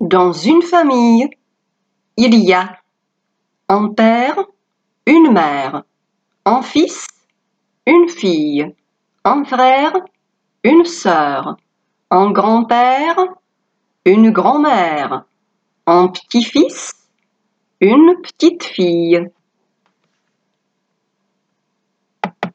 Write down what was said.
Dans une famille, il y a un père, une mère, un fils, une fille, un frère, une sœur, un grand-père, une grand-mère, un petit-fils, une petite-fille.